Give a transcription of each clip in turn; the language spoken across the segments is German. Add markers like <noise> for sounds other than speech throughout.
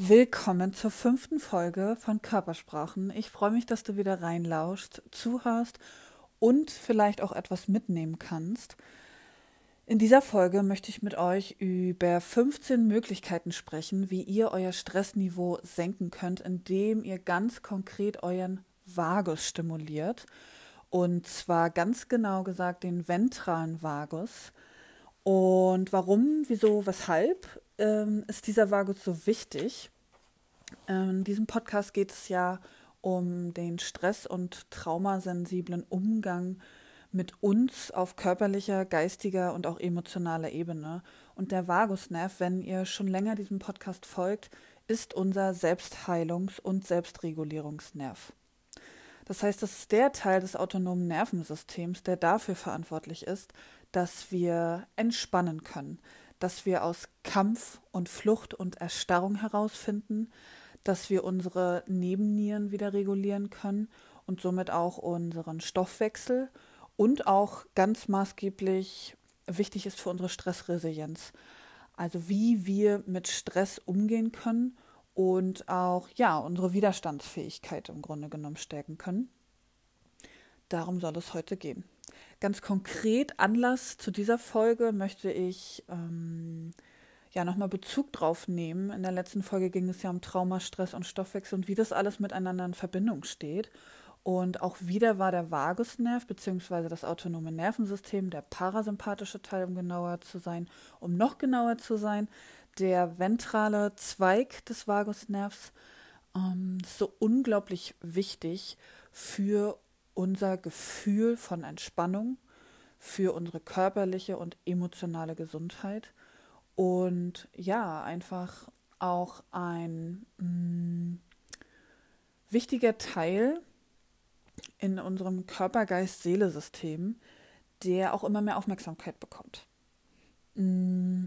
Willkommen zur fünften Folge von Körpersprachen. Ich freue mich, dass du wieder reinlauschst, zuhörst und vielleicht auch etwas mitnehmen kannst. In dieser Folge möchte ich mit euch über 15 Möglichkeiten sprechen, wie ihr euer Stressniveau senken könnt, indem ihr ganz konkret euren Vagus stimuliert. Und zwar ganz genau gesagt den ventralen Vagus. Und warum, wieso, weshalb ähm, ist dieser Vagus so wichtig? In diesem Podcast geht es ja um den stress- und traumasensiblen Umgang mit uns auf körperlicher, geistiger und auch emotionaler Ebene. Und der Vagusnerv, wenn ihr schon länger diesem Podcast folgt, ist unser Selbstheilungs- und Selbstregulierungsnerv. Das heißt, das ist der Teil des autonomen Nervensystems, der dafür verantwortlich ist, dass wir entspannen können, dass wir aus Kampf und Flucht und Erstarrung herausfinden, dass wir unsere Nebennieren wieder regulieren können und somit auch unseren Stoffwechsel und auch ganz maßgeblich wichtig ist für unsere Stressresilienz. Also wie wir mit Stress umgehen können und auch ja, unsere Widerstandsfähigkeit im Grunde genommen stärken können. Darum soll es heute gehen. Ganz konkret Anlass zu dieser Folge möchte ich ähm, ja nochmal Bezug drauf nehmen. In der letzten Folge ging es ja um Trauma, Stress und Stoffwechsel und wie das alles miteinander in Verbindung steht. Und auch wieder war der Vagusnerv bzw. das autonome Nervensystem, der parasympathische Teil, um genauer zu sein, um noch genauer zu sein, der ventrale Zweig des Vagusnervs ähm, so unglaublich wichtig für unser Gefühl von Entspannung, für unsere körperliche und emotionale Gesundheit und ja, einfach auch ein mh, mm, wichtiger Teil in unserem Körper-Geist-Seele-System, der auch immer mehr Aufmerksamkeit bekommt. Mm.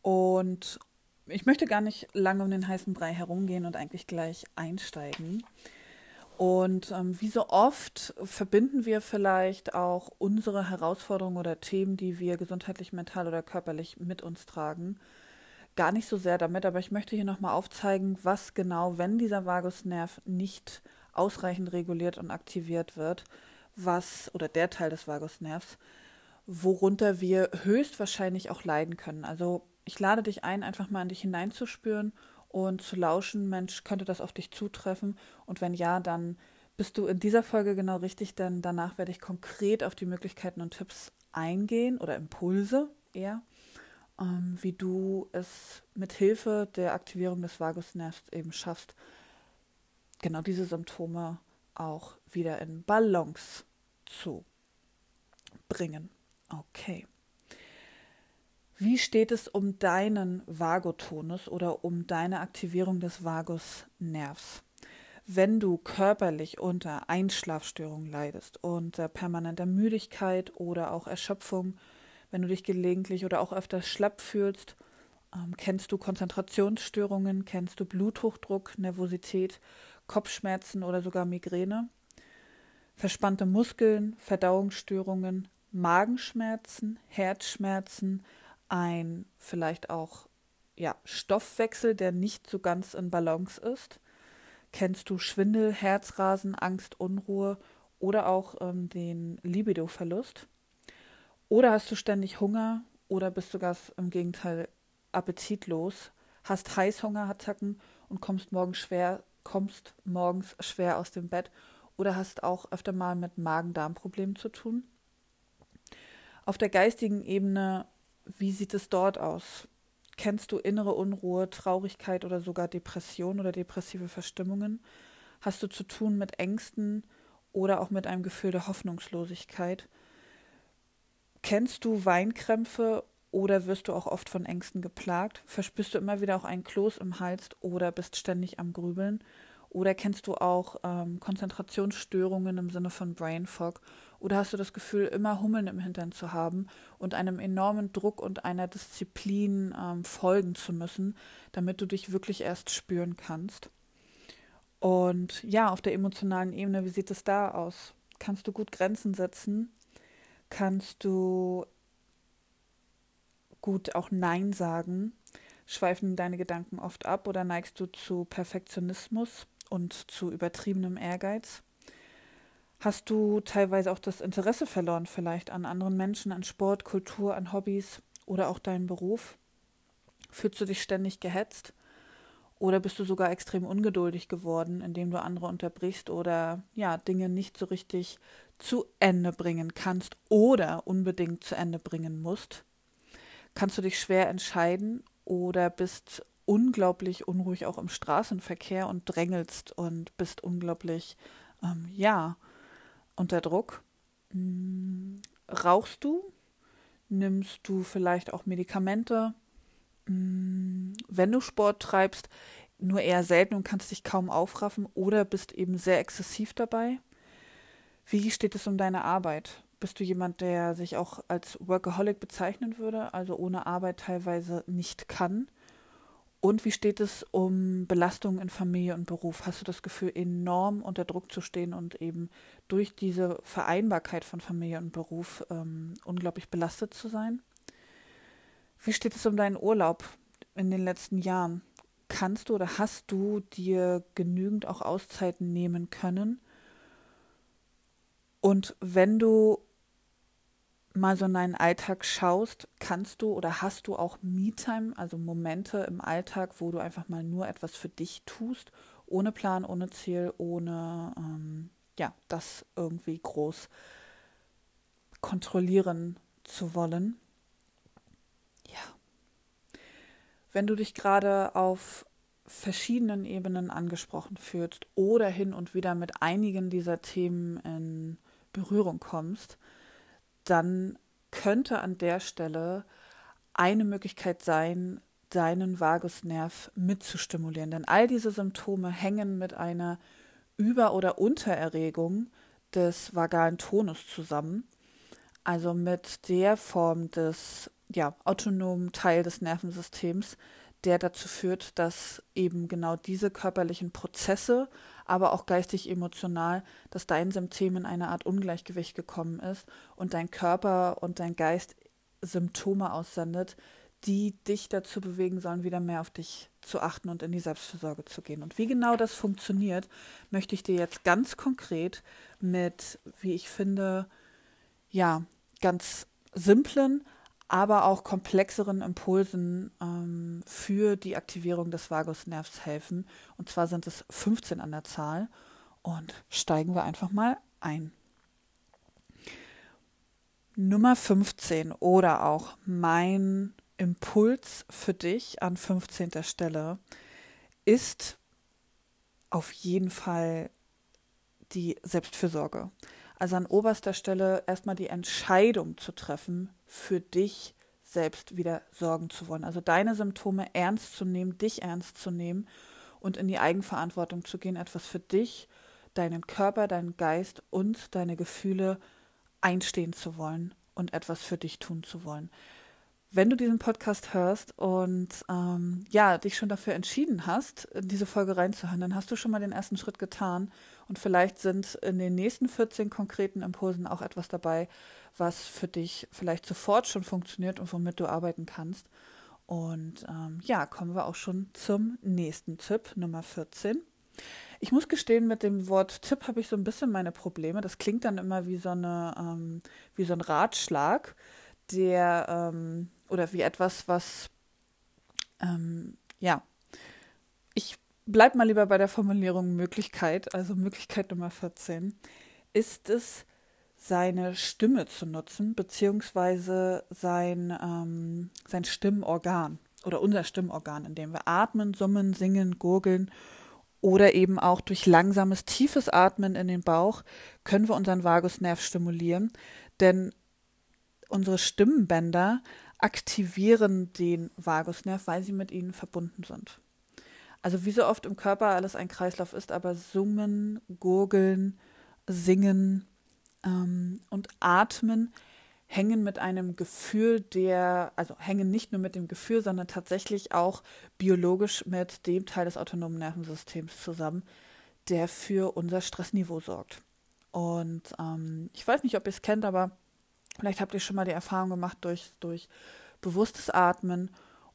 Und ich möchte gar nicht lange um den heißen Brei herumgehen und eigentlich gleich einsteigen. Und ähm, wie so oft verbinden wir vielleicht auch unsere Herausforderungen oder Themen, die wir gesundheitlich, mental oder körperlich mit uns tragen, gar nicht so sehr damit. Aber ich möchte hier nochmal aufzeigen, was genau, wenn dieser Vagusnerv nicht ausreichend reguliert und aktiviert wird, was oder der Teil des Vagusnervs, worunter wir höchstwahrscheinlich auch leiden können. Also ich lade dich ein, einfach mal in dich hineinzuspüren und zu lauschen, Mensch, könnte das auf dich zutreffen? Und wenn ja, dann bist du in dieser Folge genau richtig, denn danach werde ich konkret auf die Möglichkeiten und Tipps eingehen oder Impulse eher, ähm, wie du es mit Hilfe der Aktivierung des Vagusnervs eben schaffst, genau diese Symptome auch wieder in Balance zu bringen. Okay. Wie steht es um deinen Vagotonus oder um deine Aktivierung des Vagusnervs? Wenn du körperlich unter Einschlafstörungen leidest, unter permanenter Müdigkeit oder auch Erschöpfung, wenn du dich gelegentlich oder auch öfter schlapp fühlst, ähm, kennst du Konzentrationsstörungen, kennst du Bluthochdruck, Nervosität, Kopfschmerzen oder sogar Migräne, verspannte Muskeln, Verdauungsstörungen, Magenschmerzen, Herzschmerzen, ein vielleicht auch ja, Stoffwechsel, der nicht so ganz in Balance ist? Kennst du Schwindel, Herzrasen, Angst, Unruhe oder auch ähm, den Libidoverlust? Oder hast du ständig Hunger oder bist sogar im Gegenteil appetitlos, hast Heißhungerattacken und kommst morgens schwer, kommst morgens schwer aus dem Bett oder hast auch öfter mal mit Magen-Darm-Problemen zu tun? Auf der geistigen Ebene wie sieht es dort aus? Kennst du innere Unruhe, Traurigkeit oder sogar Depression oder depressive Verstimmungen? Hast du zu tun mit Ängsten oder auch mit einem Gefühl der Hoffnungslosigkeit? Kennst du Weinkrämpfe oder wirst du auch oft von Ängsten geplagt? Verspürst du immer wieder auch ein Kloß im Hals oder bist ständig am Grübeln? Oder kennst du auch ähm, Konzentrationsstörungen im Sinne von Brain Fog oder hast du das Gefühl, immer Hummeln im Hintern zu haben und einem enormen Druck und einer Disziplin ähm, folgen zu müssen, damit du dich wirklich erst spüren kannst? Und ja, auf der emotionalen Ebene, wie sieht es da aus? Kannst du gut Grenzen setzen? Kannst du gut auch Nein sagen? Schweifen deine Gedanken oft ab oder neigst du zu Perfektionismus und zu übertriebenem Ehrgeiz? Hast du teilweise auch das Interesse verloren, vielleicht an anderen Menschen, an Sport, Kultur, an Hobbys oder auch deinen Beruf? Fühlst du dich ständig gehetzt? Oder bist du sogar extrem ungeduldig geworden, indem du andere unterbrichst oder ja, Dinge nicht so richtig zu Ende bringen kannst oder unbedingt zu Ende bringen musst? Kannst du dich schwer entscheiden oder bist unglaublich unruhig auch im Straßenverkehr und drängelst und bist unglaublich, ähm, ja, unter Druck? Hm, rauchst du? Nimmst du vielleicht auch Medikamente? Mm, wenn du Sport treibst, nur eher selten und kannst dich kaum aufraffen oder bist eben sehr exzessiv dabei. Wie steht es um deine Arbeit? Bist du jemand, der sich auch als Workaholic bezeichnen würde, also ohne Arbeit teilweise nicht kann? Und wie steht es um Belastungen in Familie und Beruf? Hast du das Gefühl, enorm unter Druck zu stehen und eben durch diese Vereinbarkeit von Familie und Beruf ähm, unglaublich belastet zu sein? Wie steht es um deinen Urlaub in den letzten Jahren? Kannst du oder hast du dir genügend auch Auszeiten nehmen können? Und wenn du mal so in deinen Alltag schaust, kannst du oder hast du auch Me-Time, also Momente im Alltag, wo du einfach mal nur etwas für dich tust, ohne Plan, ohne Ziel, ohne ähm, ja, das irgendwie groß kontrollieren zu wollen. wenn du dich gerade auf verschiedenen Ebenen angesprochen fühlst oder hin und wieder mit einigen dieser Themen in Berührung kommst, dann könnte an der Stelle eine Möglichkeit sein, deinen Vagusnerv mitzustimulieren. Denn all diese Symptome hängen mit einer Über- oder Untererregung des vagalen Tonus zusammen, also mit der Form des ja, autonomen Teil des Nervensystems, der dazu führt, dass eben genau diese körperlichen Prozesse, aber auch geistig-emotional, dass dein System in eine Art Ungleichgewicht gekommen ist und dein Körper und dein Geist Symptome aussendet, die dich dazu bewegen sollen, wieder mehr auf dich zu achten und in die Selbstfürsorge zu gehen. Und wie genau das funktioniert, möchte ich dir jetzt ganz konkret mit, wie ich finde, ja, ganz simplen, aber auch komplexeren Impulsen ähm, für die Aktivierung des Vagusnervs helfen. Und zwar sind es 15 an der Zahl. Und steigen wir einfach mal ein. Nummer 15 oder auch mein Impuls für dich an 15. Stelle ist auf jeden Fall die Selbstfürsorge. Also an oberster Stelle erstmal die Entscheidung zu treffen, für dich selbst wieder sorgen zu wollen. Also deine Symptome ernst zu nehmen, dich ernst zu nehmen und in die Eigenverantwortung zu gehen, etwas für dich, deinen Körper, deinen Geist und deine Gefühle einstehen zu wollen und etwas für dich tun zu wollen wenn du diesen Podcast hörst und ähm, ja, dich schon dafür entschieden hast, in diese Folge reinzuhören, dann hast du schon mal den ersten Schritt getan und vielleicht sind in den nächsten 14 konkreten Impulsen auch etwas dabei, was für dich vielleicht sofort schon funktioniert und womit du arbeiten kannst. Und ähm, ja, kommen wir auch schon zum nächsten Tipp, Nummer 14. Ich muss gestehen, mit dem Wort Tipp habe ich so ein bisschen meine Probleme. Das klingt dann immer wie so, eine, ähm, wie so ein Ratschlag, der ähm, oder wie etwas, was, ähm, ja, ich bleibe mal lieber bei der Formulierung Möglichkeit, also Möglichkeit Nummer 14, ist es, seine Stimme zu nutzen, beziehungsweise sein, ähm, sein Stimmorgan oder unser Stimmorgan, indem wir atmen, summen, singen, gurgeln oder eben auch durch langsames, tiefes Atmen in den Bauch können wir unseren Vagusnerv stimulieren, denn unsere Stimmbänder aktivieren den Vagusnerv, weil sie mit ihnen verbunden sind. Also wie so oft im Körper alles ein Kreislauf ist, aber Summen, Gurgeln, Singen ähm, und Atmen hängen mit einem Gefühl, der, also hängen nicht nur mit dem Gefühl, sondern tatsächlich auch biologisch mit dem Teil des autonomen Nervensystems zusammen, der für unser Stressniveau sorgt. Und ähm, ich weiß nicht, ob ihr es kennt, aber Vielleicht habt ihr schon mal die Erfahrung gemacht durch, durch bewusstes Atmen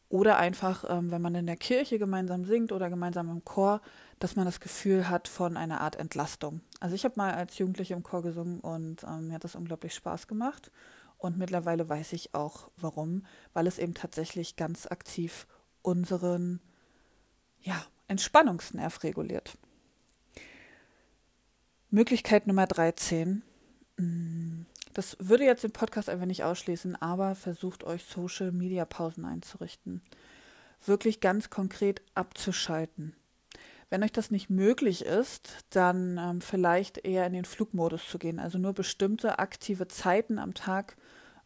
Oder einfach, ähm, wenn man in der Kirche gemeinsam singt oder gemeinsam im Chor, dass man das Gefühl hat von einer Art Entlastung. Also ich habe mal als Jugendliche im Chor gesungen und ähm, mir hat das unglaublich Spaß gemacht. Und mittlerweile weiß ich auch warum, weil es eben tatsächlich ganz aktiv unseren ja, Entspannungsnerv reguliert. Möglichkeit Nummer 13. Mm, das würde jetzt den Podcast einfach nicht ausschließen, aber versucht euch Social Media Pausen einzurichten. Wirklich ganz konkret abzuschalten. Wenn euch das nicht möglich ist, dann ähm, vielleicht eher in den Flugmodus zu gehen, also nur bestimmte aktive Zeiten am Tag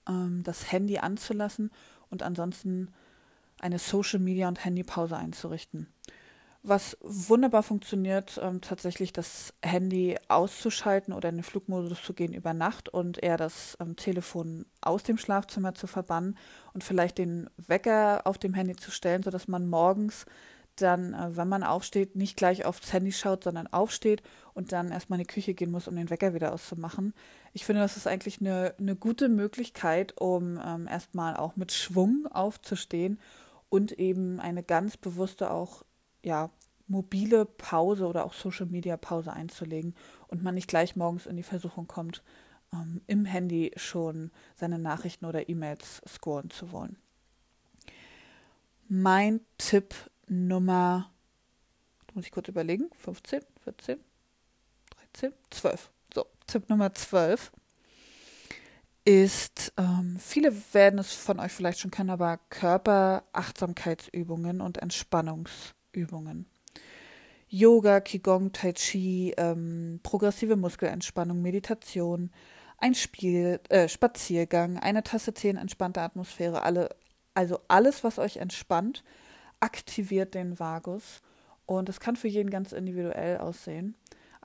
ähm, das Handy anzulassen und ansonsten eine Social Media und Handypause einzurichten. Was wunderbar funktioniert, ähm, tatsächlich das Handy auszuschalten oder in den Flugmodus zu gehen über Nacht und eher das ähm, Telefon aus dem Schlafzimmer zu verbannen und vielleicht den Wecker auf dem Handy zu stellen, sodass man morgens dann, äh, wenn man aufsteht, nicht gleich aufs Handy schaut, sondern aufsteht und dann erstmal in die Küche gehen muss, um den Wecker wieder auszumachen. Ich finde, das ist eigentlich eine, eine gute Möglichkeit, um ähm, erstmal auch mit Schwung aufzustehen und eben eine ganz bewusste auch ja, mobile Pause oder auch Social Media Pause einzulegen und man nicht gleich morgens in die Versuchung kommt, ähm, im Handy schon seine Nachrichten oder E-Mails scoren zu wollen. Mein Tipp Nummer, muss ich kurz überlegen, 15, 14, 13, 12. So, Tipp Nummer 12 ist, ähm, viele werden es von euch vielleicht schon kennen, aber Körperachtsamkeitsübungen und Entspannungsübungen. Übungen. Yoga, Qigong, Tai Chi, ähm, progressive Muskelentspannung, Meditation, ein Spiel, äh, Spaziergang, eine Tasse Tee in entspannter Atmosphäre, alle, also alles, was euch entspannt, aktiviert den Vagus. Und es kann für jeden ganz individuell aussehen.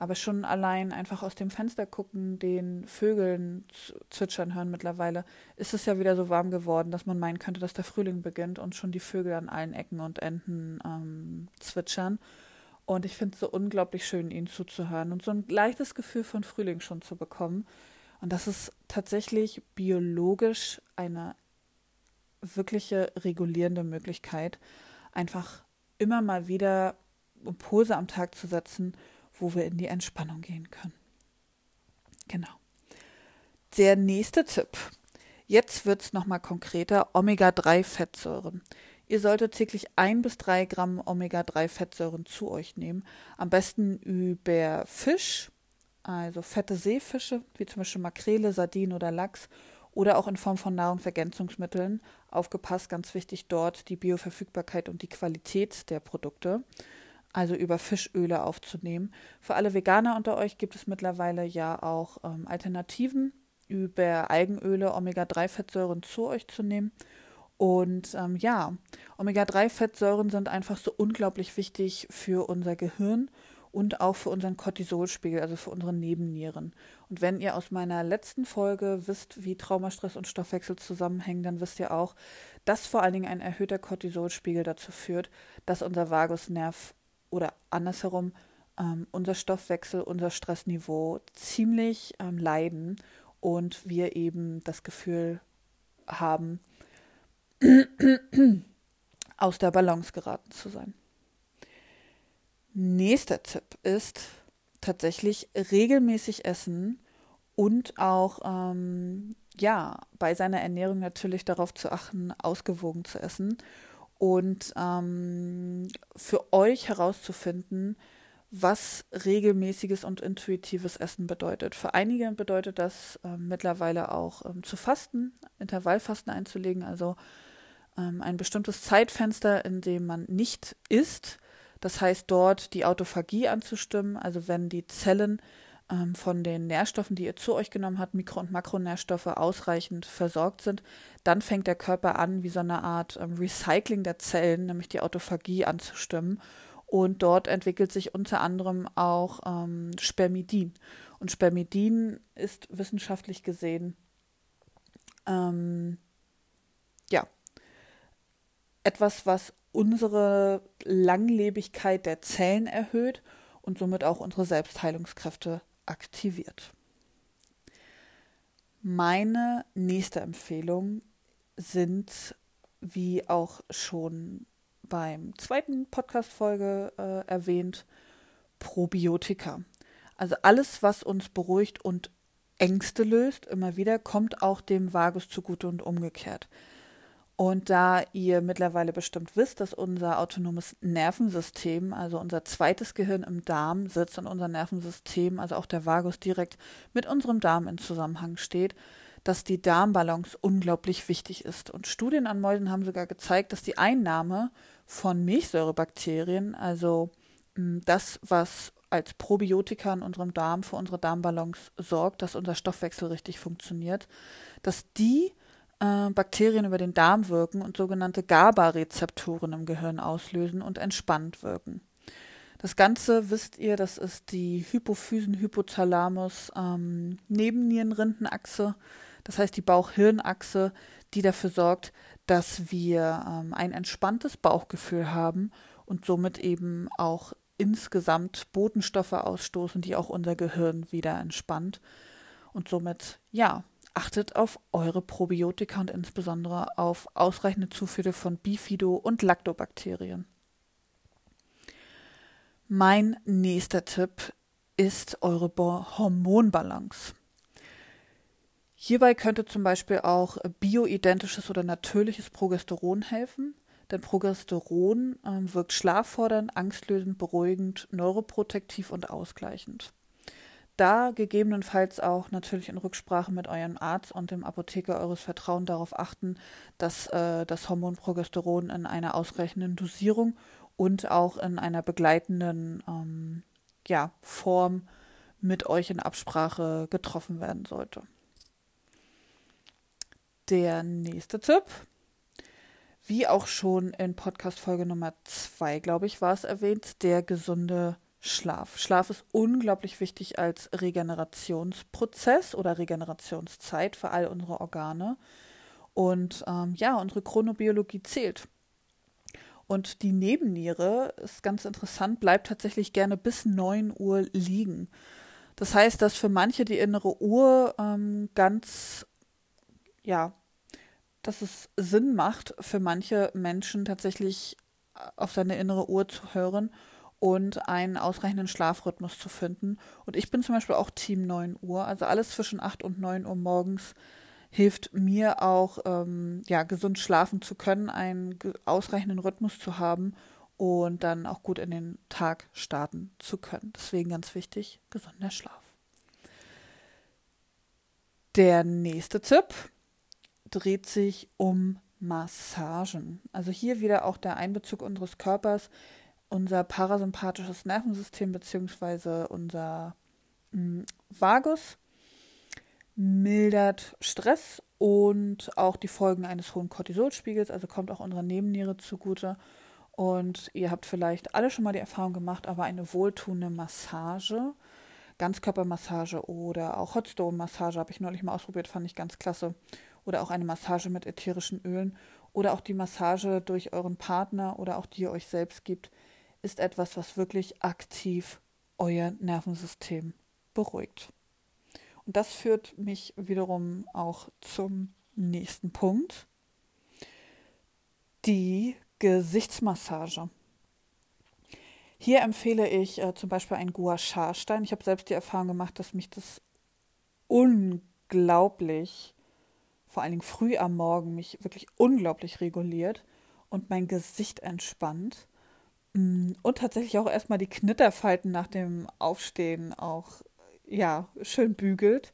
Aber schon allein einfach aus dem Fenster gucken, den Vögeln zwitschern hören mittlerweile, ist es ja wieder so warm geworden, dass man meinen könnte, dass der Frühling beginnt und schon die Vögel an allen Ecken und Enden ähm, zwitschern. Und ich finde es so unglaublich schön, ihnen zuzuhören und so ein leichtes Gefühl von Frühling schon zu bekommen. Und das ist tatsächlich biologisch eine wirkliche regulierende Möglichkeit, einfach immer mal wieder Impulse am Tag zu setzen wo wir in die Entspannung gehen können. Genau. Der nächste Tipp. Jetzt wird es nochmal konkreter. Omega-3-Fettsäuren. Ihr solltet täglich ein bis drei Gramm Omega-3-Fettsäuren zu euch nehmen. Am besten über Fisch, also fette Seefische, wie zum Beispiel Makrele, Sardinen oder Lachs, oder auch in Form von Nahrungsergänzungsmitteln. Aufgepasst, ganz wichtig dort die Bioverfügbarkeit und die Qualität der Produkte also über Fischöle aufzunehmen. Für alle Veganer unter euch gibt es mittlerweile ja auch ähm, Alternativen, über Algenöle Omega-3-Fettsäuren zu euch zu nehmen. Und ähm, ja, Omega-3-Fettsäuren sind einfach so unglaublich wichtig für unser Gehirn und auch für unseren Cortisolspiegel, also für unsere Nebennieren. Und wenn ihr aus meiner letzten Folge wisst, wie Traumastress und Stoffwechsel zusammenhängen, dann wisst ihr auch, dass vor allen Dingen ein erhöhter Cortisolspiegel dazu führt, dass unser Vagusnerv oder andersherum ähm, unser Stoffwechsel, unser Stressniveau ziemlich ähm, leiden und wir eben das Gefühl haben, <clears throat> aus der Balance geraten zu sein. Nächster Tipp ist tatsächlich regelmäßig essen und auch ähm, ja bei seiner Ernährung natürlich darauf zu achten, ausgewogen zu essen und ähm, für euch herauszufinden, was regelmäßiges und intuitives Essen bedeutet. Für einige bedeutet das äh, mittlerweile auch ähm, zu fasten, Intervallfasten einzulegen, also ähm, ein bestimmtes Zeitfenster, in dem man nicht isst. Das heißt, dort die Autophagie anzustimmen, also wenn die Zellen ähm, von den Nährstoffen, die ihr zu euch genommen habt, Mikro- und Makronährstoffe ausreichend versorgt sind, dann fängt der Körper an, wie so eine Art ähm, Recycling der Zellen, nämlich die Autophagie anzustimmen. Und dort entwickelt sich unter anderem auch ähm, Spermidin. Und Spermidin ist wissenschaftlich gesehen ähm, ja etwas, was unsere Langlebigkeit der Zellen erhöht und somit auch unsere Selbstheilungskräfte aktiviert. Meine nächste Empfehlung sind wie auch schon beim zweiten Podcast-Folge äh, erwähnt, Probiotika. Also alles, was uns beruhigt und Ängste löst, immer wieder, kommt auch dem Vagus zugute und umgekehrt. Und da ihr mittlerweile bestimmt wisst, dass unser autonomes Nervensystem, also unser zweites Gehirn im Darm sitzt und unser Nervensystem, also auch der Vagus direkt mit unserem Darm in Zusammenhang steht, dass die Darmbalance unglaublich wichtig ist. Und Studien an Mäusen haben sogar gezeigt, dass die Einnahme von Milchsäurebakterien, also hm, das, was als Probiotika in unserem Darm für unsere Darmbalance sorgt, dass unser Stoffwechsel richtig funktioniert, dass die äh, Bakterien über den Darm wirken und sogenannte GABA-Rezeptoren im Gehirn auslösen und entspannt wirken. Das Ganze wisst ihr, das ist die Hypophysen-Hypothalamus-Nebennierenrindenachse, ähm, das heißt die Bauch-Hirn-Achse, die dafür sorgt, dass wir ähm, ein entspanntes Bauchgefühl haben und somit eben auch insgesamt Botenstoffe ausstoßen, die auch unser Gehirn wieder entspannt und somit ja Achtet auf eure Probiotika und insbesondere auf ausreichende Zufuhr von Bifido- und Lactobakterien. Mein nächster Tipp ist eure Hormonbalance. Hierbei könnte zum Beispiel auch bioidentisches oder natürliches Progesteron helfen, denn Progesteron äh, wirkt schlaffordernd, angstlösend, beruhigend, neuroprotektiv und ausgleichend da gegebenenfalls auch natürlich in Rücksprache mit eurem Arzt und dem Apotheker eures Vertrauens darauf achten, dass äh, das Hormon Progesteron in einer ausreichenden Dosierung und auch in einer begleitenden ähm, ja, Form mit euch in Absprache getroffen werden sollte. Der nächste Tipp, wie auch schon in Podcast Folge Nummer 2, glaube ich, war es erwähnt, der gesunde Schlaf. Schlaf ist unglaublich wichtig als Regenerationsprozess oder Regenerationszeit für all unsere Organe. Und ähm, ja, unsere Chronobiologie zählt. Und die Nebenniere, ist ganz interessant, bleibt tatsächlich gerne bis 9 Uhr liegen. Das heißt, dass für manche die innere Uhr ähm, ganz, ja, dass es Sinn macht, für manche Menschen tatsächlich auf seine innere Uhr zu hören und einen ausreichenden Schlafrhythmus zu finden. Und ich bin zum Beispiel auch Team 9 Uhr. Also alles zwischen 8 und 9 Uhr morgens hilft mir auch, ähm, ja, gesund schlafen zu können, einen ausreichenden Rhythmus zu haben und dann auch gut in den Tag starten zu können. Deswegen ganz wichtig, gesunder Schlaf. Der nächste Tipp dreht sich um Massagen. Also hier wieder auch der Einbezug unseres Körpers unser parasympathisches Nervensystem bzw. unser mh, hm, Vagus mildert Stress und auch die Folgen eines hohen Cortisolspiegels, also kommt auch unserer Nebenniere zugute. Und ihr habt vielleicht alle schon mal die Erfahrung gemacht, aber eine wohltuende Massage, Ganzkörpermassage oder auch Hotstone-Massage habe ich neulich mal ausprobiert, fand ich ganz klasse. Oder auch eine Massage mit ätherischen Ölen oder auch die Massage durch euren Partner oder auch die ihr euch selbst gibt, ist etwas, was wirklich aktiv euer Nervensystem beruhigt. Und das führt mich wiederum auch zum nächsten Punkt. Die Gesichtsmassage. Hier empfehle ich äh, zum Beispiel einen Gua Sha-Stein. Ich habe selbst die Erfahrung gemacht, dass mich das unglaublich, vor allen Dingen früh am Morgen, mich wirklich unglaublich reguliert und mein Gesicht entspannt. Mm, und tatsächlich auch erstmal die Knitterfalten nach dem Aufstehen auch ja, schön bügelt.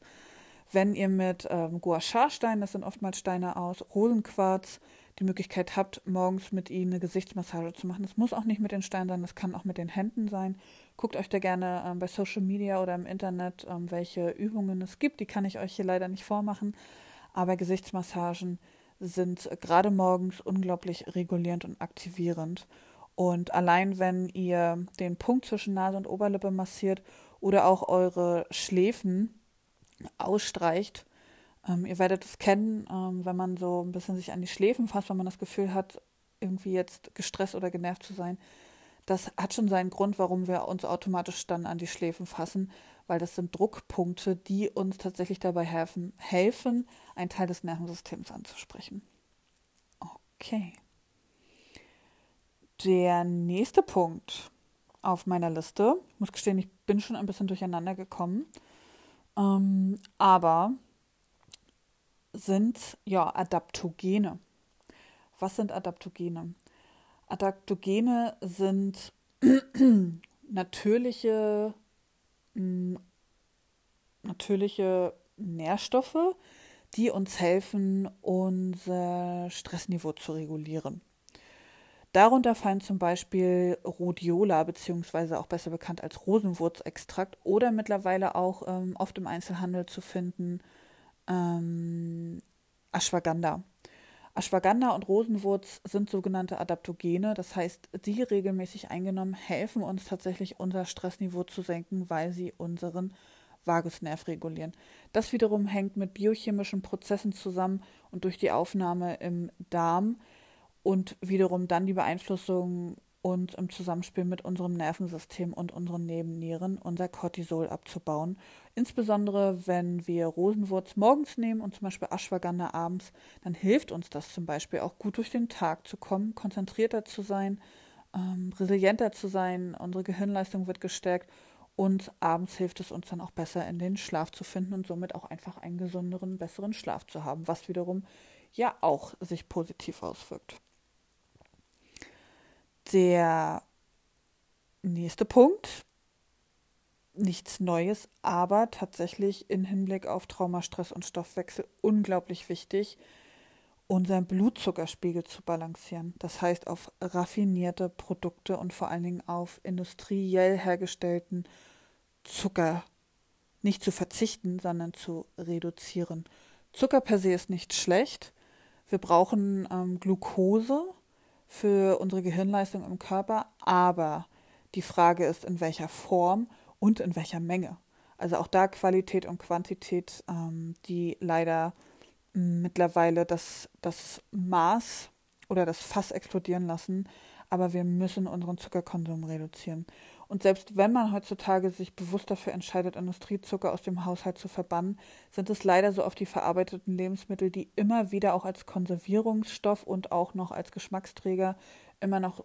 Wenn ihr mit ähm, Gua Sha-Stein, das sind oftmals Steine aus Rosenquarz, die Möglichkeit habt, morgens mit ihnen eine Gesichtsmassage zu machen. Das muss auch nicht mit den Steinen sein, das kann auch mit den Händen sein. Guckt euch da gerne ähm, bei Social Media oder im Internet, ähm, welche Übungen es gibt. Die kann ich euch hier leider nicht vormachen. Aber Gesichtsmassagen sind äh, gerade morgens unglaublich regulierend und aktivierend. Und allein wenn ihr den Punkt zwischen Nase und Oberlippe massiert oder auch eure Schläfen ausstreicht, ähm, ihr werdet es kennen, ähm, wenn man so ein bisschen sich an die Schläfen fasst, wenn man das Gefühl hat, irgendwie jetzt gestresst oder genervt zu sein. Das hat schon seinen Grund, warum wir uns automatisch dann an die Schläfen fassen, weil das sind Druckpunkte, die uns tatsächlich dabei helfen, helfen einen Teil des Nervensystems anzusprechen. Okay. Der nächste Punkt auf meiner Liste, ich muss gestehen, ich bin schon ein bisschen durcheinander gekommen, ähm, aber sind ja Adaptogene. Was sind Adaptogene? Adaptogene sind <clears throat> natürliche, natürliche Nährstoffe, die uns helfen, unser Stressniveau zu regulieren. Darunter fallen zum Beispiel Rhodiola, beziehungsweise auch besser bekannt als Rosenwurzextrakt oder mittlerweile auch ähm, oft im Einzelhandel zu finden ähm, Ashwagandha. Ashwagandha und Rosenwurz sind sogenannte Adaptogene, das heißt, die regelmäßig eingenommen helfen uns tatsächlich unser Stressniveau zu senken, weil sie unseren Vagusnerv regulieren. Das wiederum hängt mit biochemischen Prozessen zusammen und durch die Aufnahme im Darm und wiederum dann die Beeinflussung und im Zusammenspiel mit unserem Nervensystem und unseren Nebennieren unser Cortisol abzubauen. Insbesondere wenn wir Rosenwurz morgens nehmen und zum Beispiel Ashwagandha abends, dann hilft uns das zum Beispiel auch gut durch den Tag zu kommen, konzentrierter zu sein, ähm, resilienter zu sein, unsere Gehirnleistung wird gestärkt und abends hilft es uns dann auch besser in den Schlaf zu finden und somit auch einfach einen gesünderen, besseren Schlaf zu haben, was wiederum ja auch sich positiv auswirkt. Der nächste Punkt, nichts Neues, aber tatsächlich in Hinblick auf Trauma, Stress und Stoffwechsel unglaublich wichtig, unseren Blutzuckerspiegel zu balancieren. Das heißt, auf raffinierte Produkte und vor allen Dingen auf industriell hergestellten Zucker nicht zu verzichten, sondern zu reduzieren. Zucker per se ist nicht schlecht. Wir brauchen ähm, Glucose, für unsere Gehirnleistung im Körper, aber die Frage ist, in welcher Form und in welcher Menge. Also auch da Qualität und Quantität, ähm, die leider mittlerweile das, das Maß oder das Fass explodieren lassen, aber wir müssen unseren Zuckerkonsum reduzieren. Und selbst wenn man heutzutage sich bewusst dafür entscheidet, Industriezucker aus dem Haushalt zu verbannen, sind es leider so oft die verarbeiteten Lebensmittel, die immer wieder auch als Konservierungsstoff und auch noch als Geschmacksträger immer noch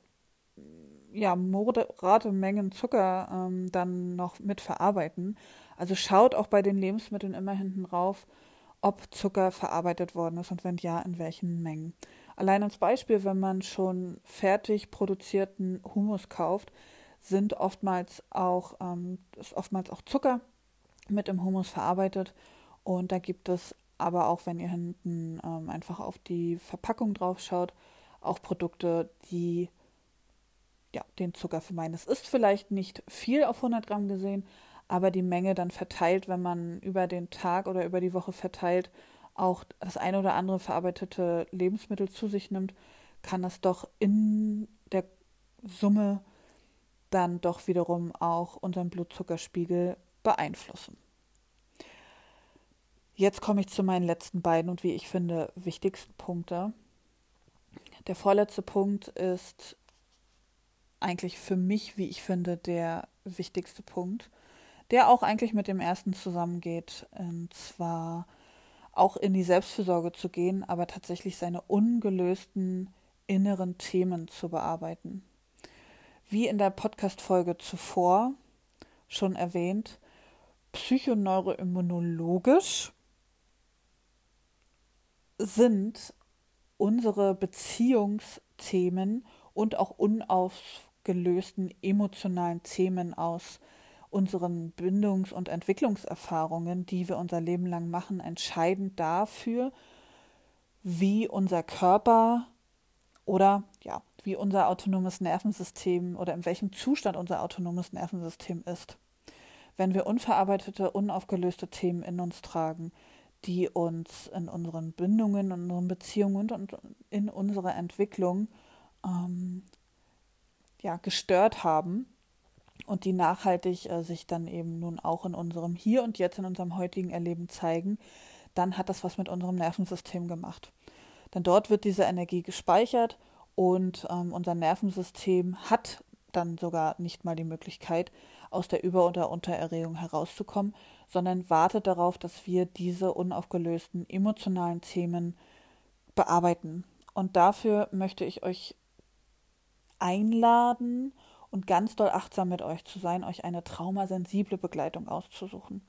ja, moderate Mengen Zucker ähm, dann noch mit verarbeiten. Also schaut auch bei den Lebensmitteln immer hinten drauf, ob Zucker verarbeitet worden ist und wenn ja, in welchen Mengen. Allein als Beispiel, wenn man schon fertig produzierten Humus kauft, sind oftmals auch, ähm, ist oftmals auch Zucker mit im Humus verarbeitet. Und da gibt es aber auch, wenn ihr hinten ähm, einfach auf die Verpackung drauf schaut, auch Produkte, die ja, den Zucker vermeiden. Es ist vielleicht nicht viel auf 100 Gramm gesehen, aber die Menge dann verteilt, wenn man über den Tag oder über die Woche verteilt auch das eine oder andere verarbeitete Lebensmittel zu sich nimmt, kann das doch in der Summe dann doch wiederum auch unseren Blutzuckerspiegel beeinflussen. Jetzt komme ich zu meinen letzten beiden und wie ich finde wichtigsten Punkte. Der vorletzte Punkt ist eigentlich für mich, wie ich finde, der wichtigste Punkt, der auch eigentlich mit dem ersten zusammengeht, und zwar auch in die Selbstfürsorge zu gehen, aber tatsächlich seine ungelösten inneren Themen zu bearbeiten. Wie in der Podcast-Folge zuvor schon erwähnt, psychoneuroimmunologisch sind unsere Beziehungsthemen und auch unausgelösten emotionalen Themen aus unseren Bindungs- und Entwicklungserfahrungen, die wir unser Leben lang machen, entscheidend dafür, wie unser Körper oder ja, wie unser autonomes Nervensystem oder in welchem Zustand unser autonomes Nervensystem ist. Wenn wir unverarbeitete, unaufgelöste Themen in uns tragen, die uns in unseren Bindungen, in unseren Beziehungen und in unserer Entwicklung ähm, ja, gestört haben und die nachhaltig äh, sich dann eben nun auch in unserem Hier und Jetzt, in unserem heutigen Erleben zeigen, dann hat das was mit unserem Nervensystem gemacht. Denn dort wird diese Energie gespeichert und ähm, unser Nervensystem hat dann sogar nicht mal die Möglichkeit, aus der Über- oder Untererregung herauszukommen, sondern wartet darauf, dass wir diese unaufgelösten emotionalen Themen bearbeiten, Und dafür möchte ich euch einladen und ganz doll achtsam mit euch zu sein, euch eine traumasensible Begleitung auszusuchen.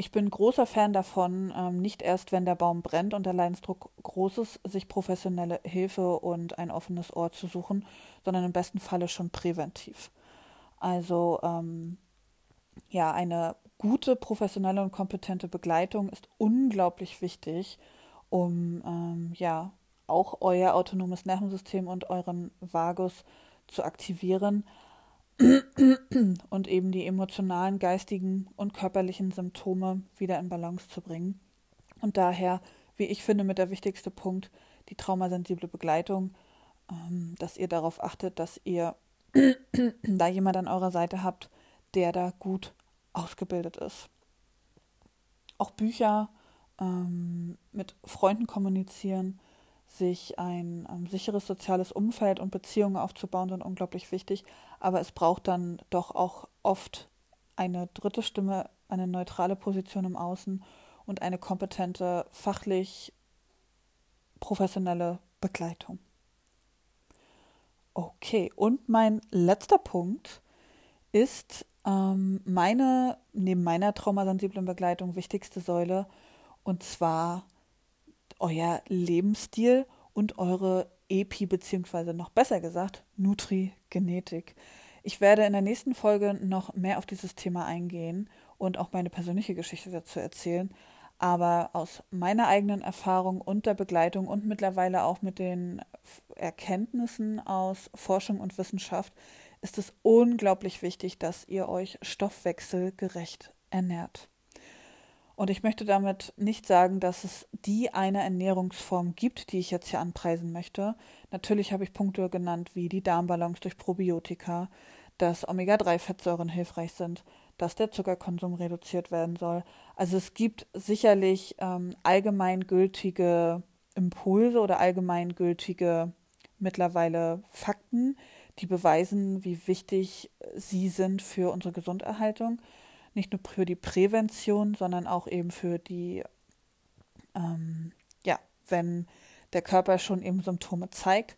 Ich bin großer Fan davon, ähm, nicht erst, wenn der Baum brennt und der Leidensdruck groß ist, sich professionelle Hilfe und ein offenes Ohr zu suchen, sondern im besten Falle schon präventiv. Also ähm, ja, eine gute, professionelle und kompetente Begleitung ist unglaublich wichtig, um ähm, ja auch euer autonomes Nervensystem und euren Vagus zu aktivieren <clears throat> und eben die emotionalen, geistigen und körperlichen Symptome wieder in Balance zu bringen. Und daher, wie ich finde, mit der wichtigste Punkt, die traumasensible Begleitung, ähm, dass ihr darauf achtet, dass ihr <clears throat> da jemand an eurer Seite habt, der da gut ausgebildet ist. Auch Bücher ähm, mit Freunden kommunizieren, sich ein ähm, sicheres soziales Umfeld und Beziehungen aufzubauen, sind unglaublich wichtig. Aber es braucht dann doch auch oft eine dritte Stimme, eine neutrale Position im Außen und eine kompetente, fachlich professionelle Begleitung. Okay, und mein letzter Punkt ist ähm, meine, neben meiner traumasensiblen Begleitung, wichtigste Säule, und zwar euer Lebensstil und eure Epi, beziehungsweise noch besser gesagt, Nutri-Genetik. Ich werde in der nächsten Folge noch mehr auf dieses Thema eingehen und auch meine persönliche Geschichte dazu erzählen. Aber aus meiner eigenen Erfahrung und der Begleitung und mittlerweile auch mit den Erkenntnissen aus Forschung und Wissenschaft ist es unglaublich wichtig, dass ihr euch stoffwechselgerecht ernährt. Und ich möchte damit nicht sagen, dass es die eine Ernährungsform gibt, die ich jetzt hier anpreisen möchte. Natürlich habe ich Punkte genannt wie die Darmbalance durch Probiotika, dass Omega-3-Fettsäuren hilfreich sind, dass der Zuckerkonsum reduziert werden soll. Also es gibt sicherlich ähm, allgemeingültige Impulse oder allgemeingültige mittlerweile Fakten, die beweisen, wie wichtig sie sind für unsere Gesunderhaltung nicht nur für die Prävention, sondern auch eben für die, ähm, ja, wenn der Körper schon eben Symptome zeigt.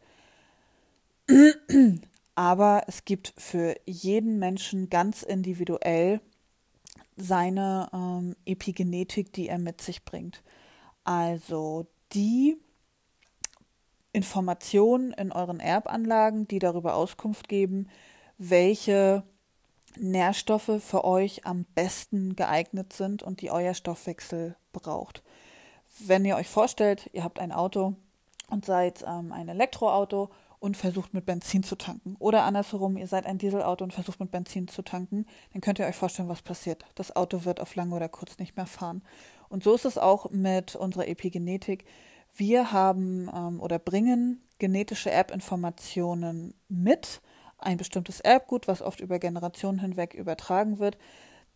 Aber es gibt für jeden Menschen ganz individuell seine ähm, Epigenetik, die er mit sich bringt. Also die Informationen in euren Erbanlagen, die darüber Auskunft geben, welche Nährstoffe für euch am besten geeignet sind und die euer Stoffwechsel braucht. Wenn ihr euch vorstellt, ihr habt ein Auto und seid ähm, ein Elektroauto und versucht mit Benzin zu tanken. Oder andersherum, ihr seid ein Dieselauto und versucht mit Benzin zu tanken, dann könnt ihr euch vorstellen, was passiert. Das Auto wird auf lange oder kurz nicht mehr fahren. Und so ist es auch mit unserer Epigenetik. Wir haben ähm, oder bringen genetische Erbinformationen mit ein bestimmtes Erbgut, was oft über Generationen hinweg übertragen wird,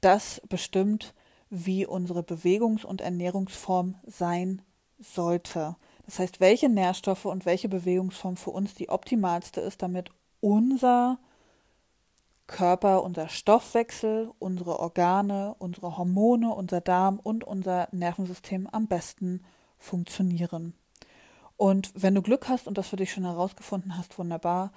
das bestimmt, wie unsere Bewegungs- und Ernährungsform sein sollte. Das heißt, welche Nährstoffe und welche Bewegungsform für uns die optimalste ist, damit unser Körper, unser Stoffwechsel, unsere Organe, unsere Hormone, unser Darm und unser Nervensystem am besten funktionieren. Und wenn du Glück hast und das für dich schon herausgefunden hast, wunderbar,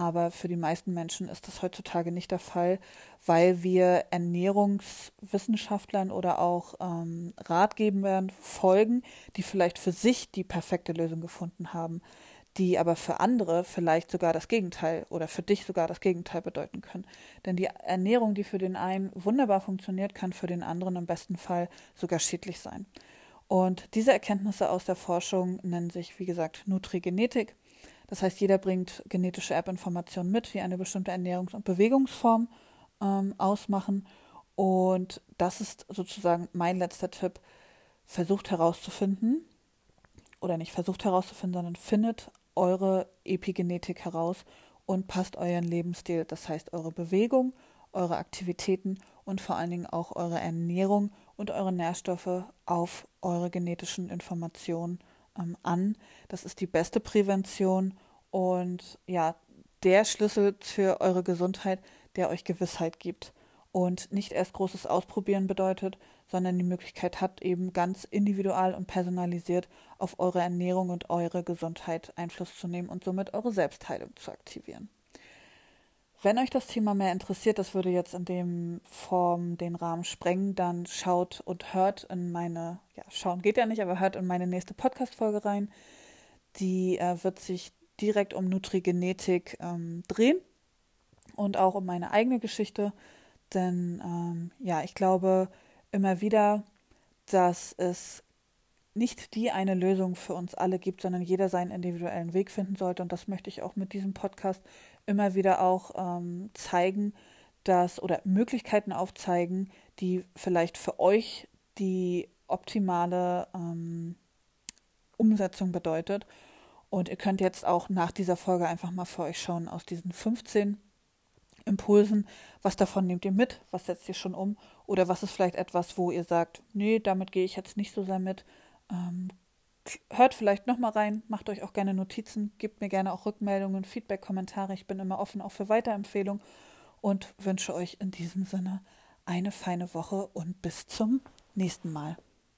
aber für die meisten Menschen ist das heutzutage nicht der Fall, weil wir Ernährungswissenschaftlern oder auch ähm, Ratgebern folgen, die vielleicht für sich die perfekte Lösung gefunden haben, die aber für andere vielleicht sogar das Gegenteil oder für dich sogar das Gegenteil bedeuten können. Denn die Ernährung, die für den einen wunderbar funktioniert, kann für den anderen im besten Fall sogar schädlich sein. Und diese Erkenntnisse aus der Forschung nennen sich, wie gesagt, Nutrigenetik das heißt, jeder bringt genetische Erbinformationen mit, die eine bestimmte Ernährungs- und Bewegungsform ähm, ausmachen. Und das ist sozusagen mein letzter Tipp. Versucht herauszufinden, oder nicht versucht herauszufinden, sondern findet eure Epigenetik heraus und passt euren Lebensstil, das heißt eure Bewegung, eure Aktivitäten und vor allen Dingen auch eure Ernährung und eure Nährstoffe auf eure genetischen Informationen ähm, an. Das ist die beste Prävention und ja, der Schlüssel für eure Gesundheit, der euch Gewissheit gibt. und nicht erst großes Ausprobieren bedeutet, sondern die Möglichkeit hat, eben ganz individual und personalisiert auf eure Ernährung und eure Gesundheit Einfluss zu nehmen und somit eure Selbstheilung zu aktivieren. Wenn euch das Thema mehr interessiert, das würde jetzt in dem Form den Rahmen sprengen, dann schaut und hört in meine, ja, schauen geht ja nicht, aber hört in meine nächste Podcast-Folge rein. Die äh, wird sich direkt um Nutrigenetik ähm, drehen und auch um meine eigene Geschichte. Denn ähm, ja, ich glaube immer wieder, dass es nicht die eine Lösung für uns alle gibt, sondern jeder seinen individuellen Weg finden sollte. Und das möchte ich auch mit diesem Podcast immer wieder auch ähm, zeigen, dass oder Möglichkeiten aufzeigen, die vielleicht für euch die optimale ähm, Umsetzung bedeutet. Und ihr könnt jetzt auch nach dieser Folge einfach mal für euch schauen aus diesen 15 Impulsen, was davon nehmt ihr mit, was setzt ihr schon um oder was ist vielleicht etwas, wo ihr sagt, nee, damit gehe ich jetzt nicht so sehr mit. Ähm, hört vielleicht nochmal rein, macht euch auch gerne Notizen, gebt mir gerne auch Rückmeldungen, Feedback, Kommentare. Ich bin immer offen auch für Weiterempfehlungen und wünsche euch in diesem Sinne eine feine Woche und bis zum nächsten Mal.